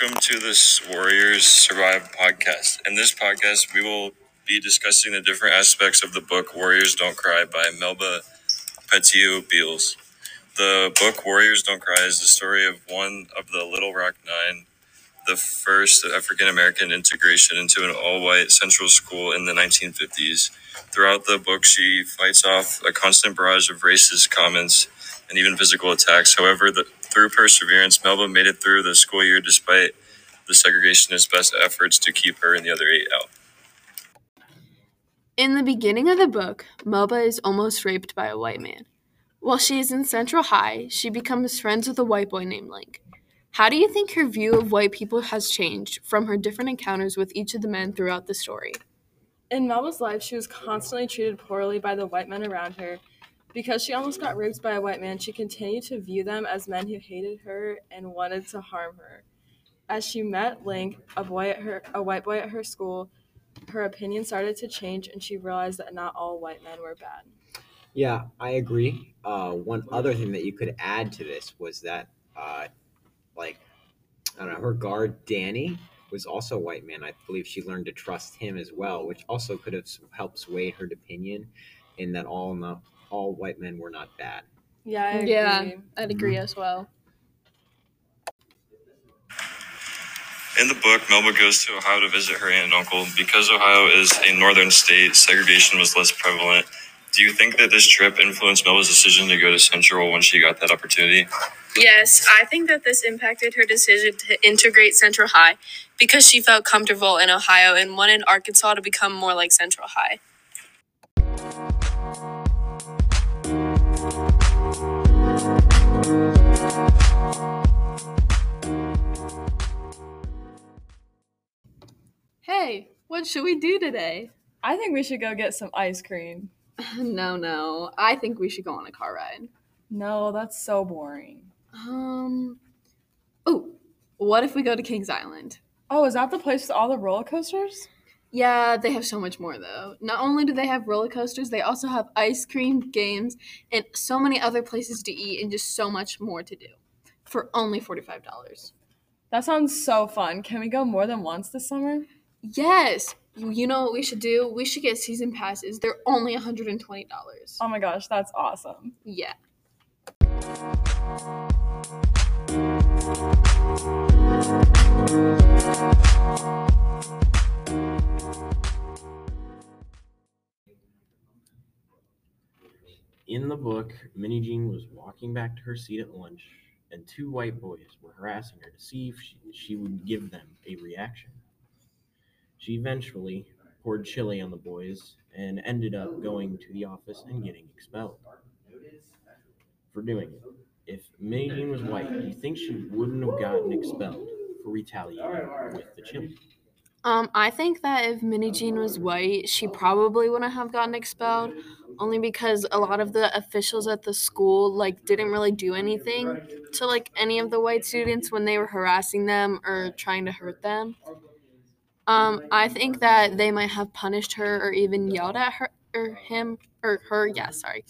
Welcome to this Warriors Survive podcast. In this podcast, we will be discussing the different aspects of the book Warriors Don't Cry by Melba Pattillo Beals. The book Warriors Don't Cry is the story of one of the Little Rock Nine, the first African American integration into an all white central school in the 1950s. Throughout the book, she fights off a constant barrage of racist comments and even physical attacks. However, the, through perseverance, Melba made it through the school year despite the segregationist best efforts to keep her and the other eight out. In the beginning of the book, Melba is almost raped by a white man. While she is in Central High, she becomes friends with a white boy named Link. How do you think her view of white people has changed from her different encounters with each of the men throughout the story? In Melba's life, she was constantly treated poorly by the white men around her. Because she almost got raped by a white man, she continued to view them as men who hated her and wanted to harm her. As she met Link, a boy at her a white boy at her school, her opinion started to change and she realized that not all white men were bad. Yeah, I agree. Uh, one other thing that you could add to this was that, uh, like, I don't know, her guard Danny was also a white man. I believe she learned to trust him as well, which also could have helped sway her opinion in that all not all white men were not bad. Yeah, I agree. Yeah, I'd agree mm-hmm. as well. In the book, Melba goes to Ohio to visit her aunt and uncle. Because Ohio is a northern state, segregation was less prevalent. Do you think that this trip influenced Melba's decision to go to Central when she got that opportunity? Yes, I think that this impacted her decision to integrate Central High because she felt comfortable in Ohio and wanted Arkansas to become more like Central High. Hey, what should we do today? I think we should go get some ice cream. No, no. I think we should go on a car ride. No, that's so boring. Um. Oh, what if we go to Kings Island? Oh, is that the place with all the roller coasters? Yeah, they have so much more though. Not only do they have roller coasters, they also have ice cream, games, and so many other places to eat and just so much more to do for only $45. That sounds so fun. Can we go more than once this summer? Yes. You you know what we should do? We should get season passes. They're only $120. Oh my gosh, that's awesome. Yeah. In the book, Minnijean was walking back to her seat at lunch, and two white boys were harassing her to see if she, she would give them a reaction. She eventually poured chili on the boys and ended up going to the office and getting expelled for doing it. If Minnijean was white, do you think she wouldn't have gotten expelled for retaliating with the chili? Um, I think that if Minnijean was white, she probably wouldn't have gotten expelled, only because a lot of the officials at the school like didn't really do anything to like any of the white students when they were harassing them or trying to hurt them. Um, I think that they might have punished her or even yelled at her or him or her. Yeah, sorry.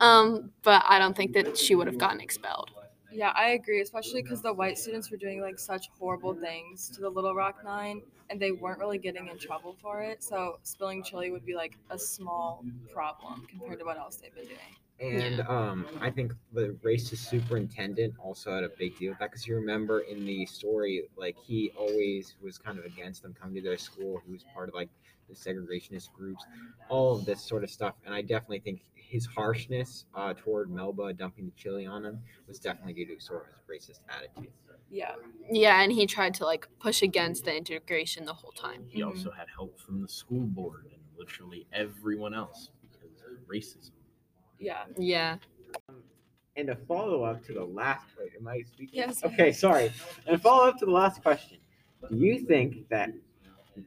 Um, but I don't think that she would have gotten expelled. Yeah, I agree, especially because the white students were doing like such horrible things to the Little Rock Nine, and they weren't really getting in trouble for it. So spilling chili would be like a small problem compared to what else they've been doing. And um, I think the racist superintendent also had a big deal with that because you remember in the story, like he always was kind of against them coming to their school. He was part of like the segregationist groups, all of this sort of stuff. And I definitely think his harshness uh, toward Melba dumping the chili on him was definitely due to sort of his racist attitude. Yeah. Yeah, and he tried to like push against the integration the whole time. He also had help from the school board and literally everyone else because of racism. Yeah. Yeah. And a follow up to the last. Wait, am I speaking? Yes. Okay, sorry. And a follow up to the last question. Do you think that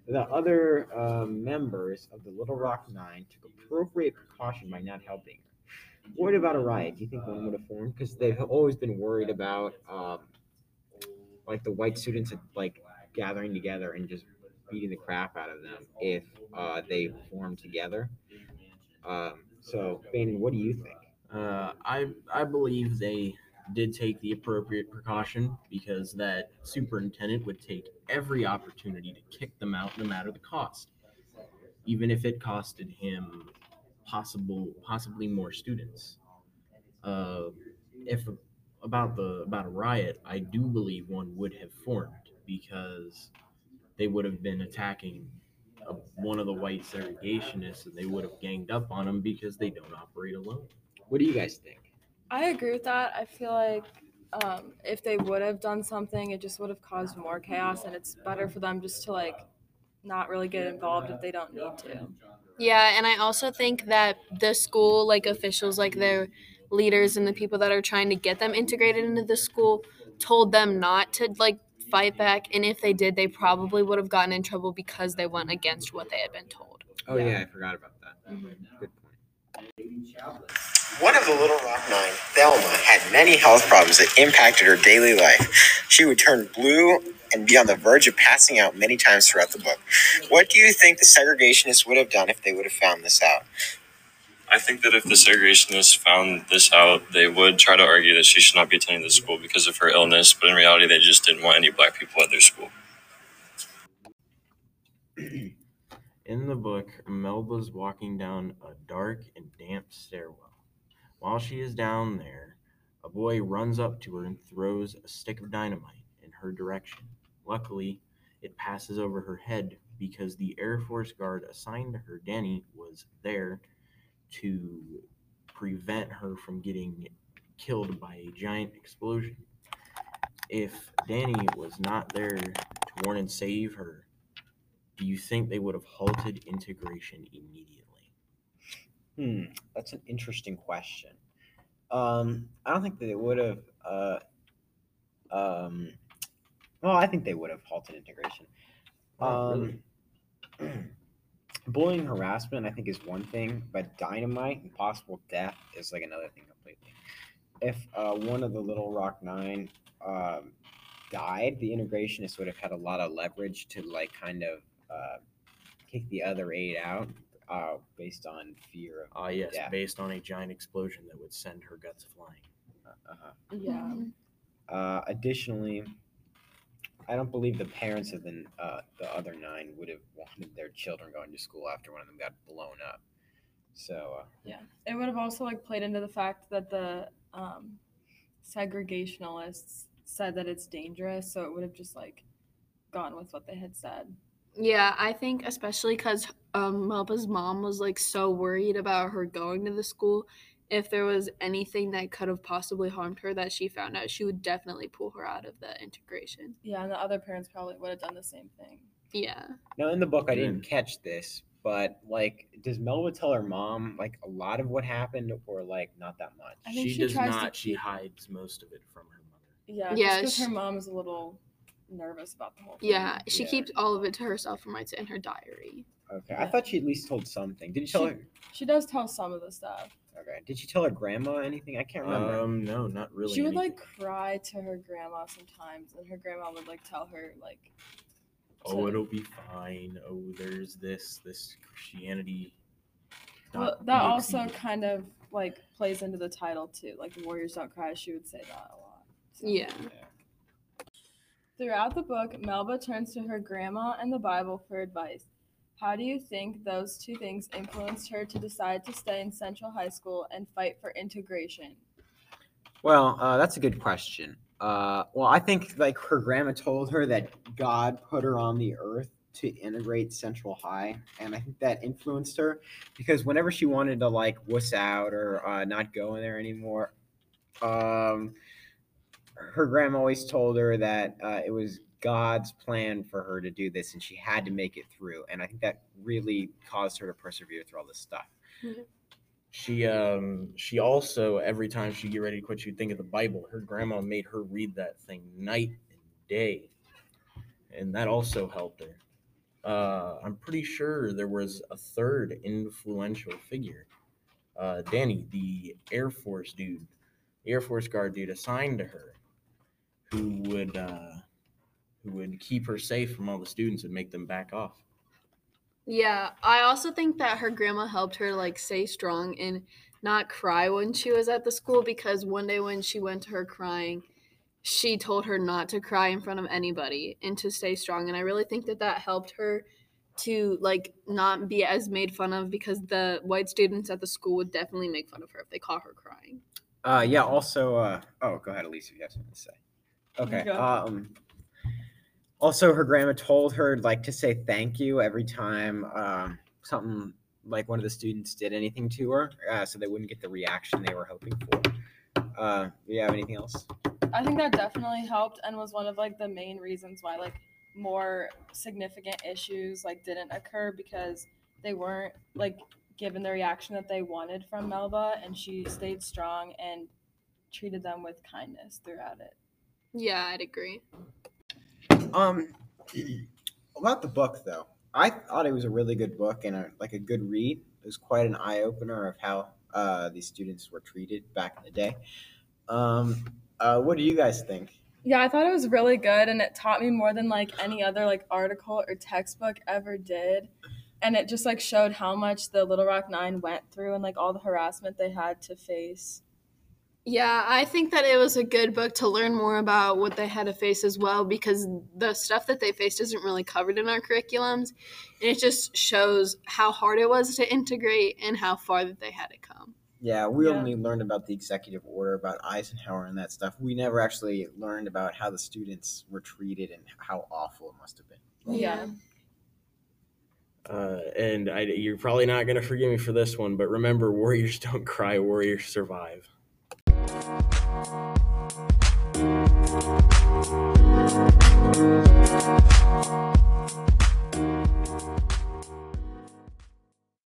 the other uh, members of the Little Rock Nine took appropriate precaution by not helping her? What about a riot? Do you think one would have formed? Because they've always been worried about, um, like the white students like gathering together and just beating the crap out of them if uh, they formed together. Um, so, Bannon, what do you think? Uh, I I believe they did take the appropriate precaution because that superintendent would take every opportunity to kick them out no matter the cost, even if it costed him possible possibly more students. Uh, if about the about a riot, I do believe one would have formed because they would have been attacking one of the white segregationists and they would have ganged up on him because they don't operate alone. What do you guys think? I agree with that. I feel like um, if they would have done something, it just would have caused more chaos, and it's better for them just to like not really get involved if they don't need to. Yeah, and I also think that the school, like officials, like their leaders and the people that are trying to get them integrated into the school, told them not to like fight back. And if they did, they probably would have gotten in trouble because they went against what they had been told. Oh yeah, Yeah. I forgot about that. Mhm. Good point. One of the Little Rock Nine, Thelma, had many health problems that impacted her daily life. She would turn blue and be on the verge of passing out many times throughout the book. What do you think the segregationists would have done if they would have found this out? I think that if the segregationists found this out, they would try to argue that she should not be attending the school because of her illness, but in reality, they just didn't want any black people at their school. In the book, Melba's walking down a dark and damp stairwell. While she is down there, a boy runs up to her and throws a stick of dynamite in her direction. Luckily, it passes over her head because the Air Force guard assigned to her, Danny, was there to prevent her from getting killed by a giant explosion. If Danny was not there to warn and save her, do you think they would have halted integration immediately? Hmm, that's an interesting question. Um, I don't think that they would have. Uh, um, well, I think they would have halted integration. Oh, Um, bullying harassment, I think, is one thing, but dynamite and possible death is like another thing completely. If uh, one of the Little Rock Nine um, died, the integrationists would have had a lot of leverage to like kind of uh, kick the other eight out uh, based on fear of. Ah, yes, Yeah. based on a giant explosion that would send her guts flying. Uh-huh. Yeah. Uh, additionally, I don't believe the parents of the uh, the other nine would have wanted their children going to school after one of them got blown up. So uh, Yeah. It would have also like played into the fact that the um, segregationalists said that it's dangerous, so it would have just like gone with what they had said. Yeah, I think especially because um, Melba's mom was like so worried about her going to the school. If there was anything that could have possibly harmed her that she found out, she would definitely pull her out of the integration. Yeah, and the other parents probably would have done the same thing. Yeah. now in the book, I didn't mm. catch this, but like, does Melba tell her mom like a lot of what happened, or like not that much? I think She, she does tries to not. She hides most of it from her mother. Yeah, Yeah, because she- her mom is a little nervous about the whole thing. Yeah, she Yeah. keeps all of it to herself and writes it in her diary. Okay, I thought she at least told something. Did you tell She- her? She does tell some of the stuff. Okay, did she tell her grandma anything? I can't remember. Um, no, not really. she would like cry to her grandma sometimes, and her grandma would like tell her like, Oh, it'll be fine. Oh, there's this this Christianity. well, that exe. also kind of like plays into the title too. Like the Warriors Don't Cry, she would say that a lot. So- Yeah. Throughout the book, Melba turns to her grandma and the Bible for advice. How do you think those two things influenced her to decide to stay in Central High School and fight for integration? Well, uh, that's a good question. Uh, well, I think like her grandma told her that God put her on the earth to integrate Central High, and I think that influenced her because whenever she wanted to like wuss out or uh, not go in there anymore, um, her grandma always told her that uh, it was God's plan for her to do this, and she had to make it through. And I think that really caused her to persevere through all this stuff. She um she also every time she get ready to quit, she'd think of the Bible. Her grandma made her read that thing night and day, and that also helped her. Uh, I'm pretty sure there was a third influential figure, uh, Danny, the Air Force dude, the Air Force guard dude assigned to her, who would uh, who would keep her safe from all the students and make them back off. Yeah, I also think that her grandma helped her like stay strong and not cry when she was at the school because one day when she went to her crying, she told her not to cry in front of anybody and to stay strong. And I really think that that helped her to like not be as made fun of because the white students at the school would definitely make fun of her if they caught her crying. Uh, yeah. Also, uh, oh, go ahead, Elise, if you have something to say. Okay. Go. Um. Also, her grandma told her like to say thank you every time um, something like one of the students did anything to her, uh, so they wouldn't get the reaction they were hoping for. Uh, do you have anything else? I think that definitely helped and was one of like the main reasons why like more significant issues like didn't occur because they weren't like given the reaction that they wanted from Melba and she stayed strong and treated them with kindness throughout it. Yeah, I'd agree. Um, about the book though, I thought it was a really good book and a, like a good read. It was quite an eye opener of how uh, these students were treated back in the day. Um, uh, what do you guys think? Yeah, I thought it was really good and it taught me more than like any other like article or textbook ever did. And it just like showed how much the Little Rock 9 went through and like all the harassment they had to face. Yeah, I think that it was a good book to learn more about what they had to face as well because the stuff that they faced isn't really covered in our curriculums. And it just shows how hard it was to integrate and how far that they had to come. Yeah, we Yeah. only learned about the executive order, about Eisenhower and that stuff. We never actually learned about how the students were treated and how awful it must have been. Yeah. Uh, and I, you're probably not going to forgive me for this one, but remember, warriors don't cry, warriors survive. Thank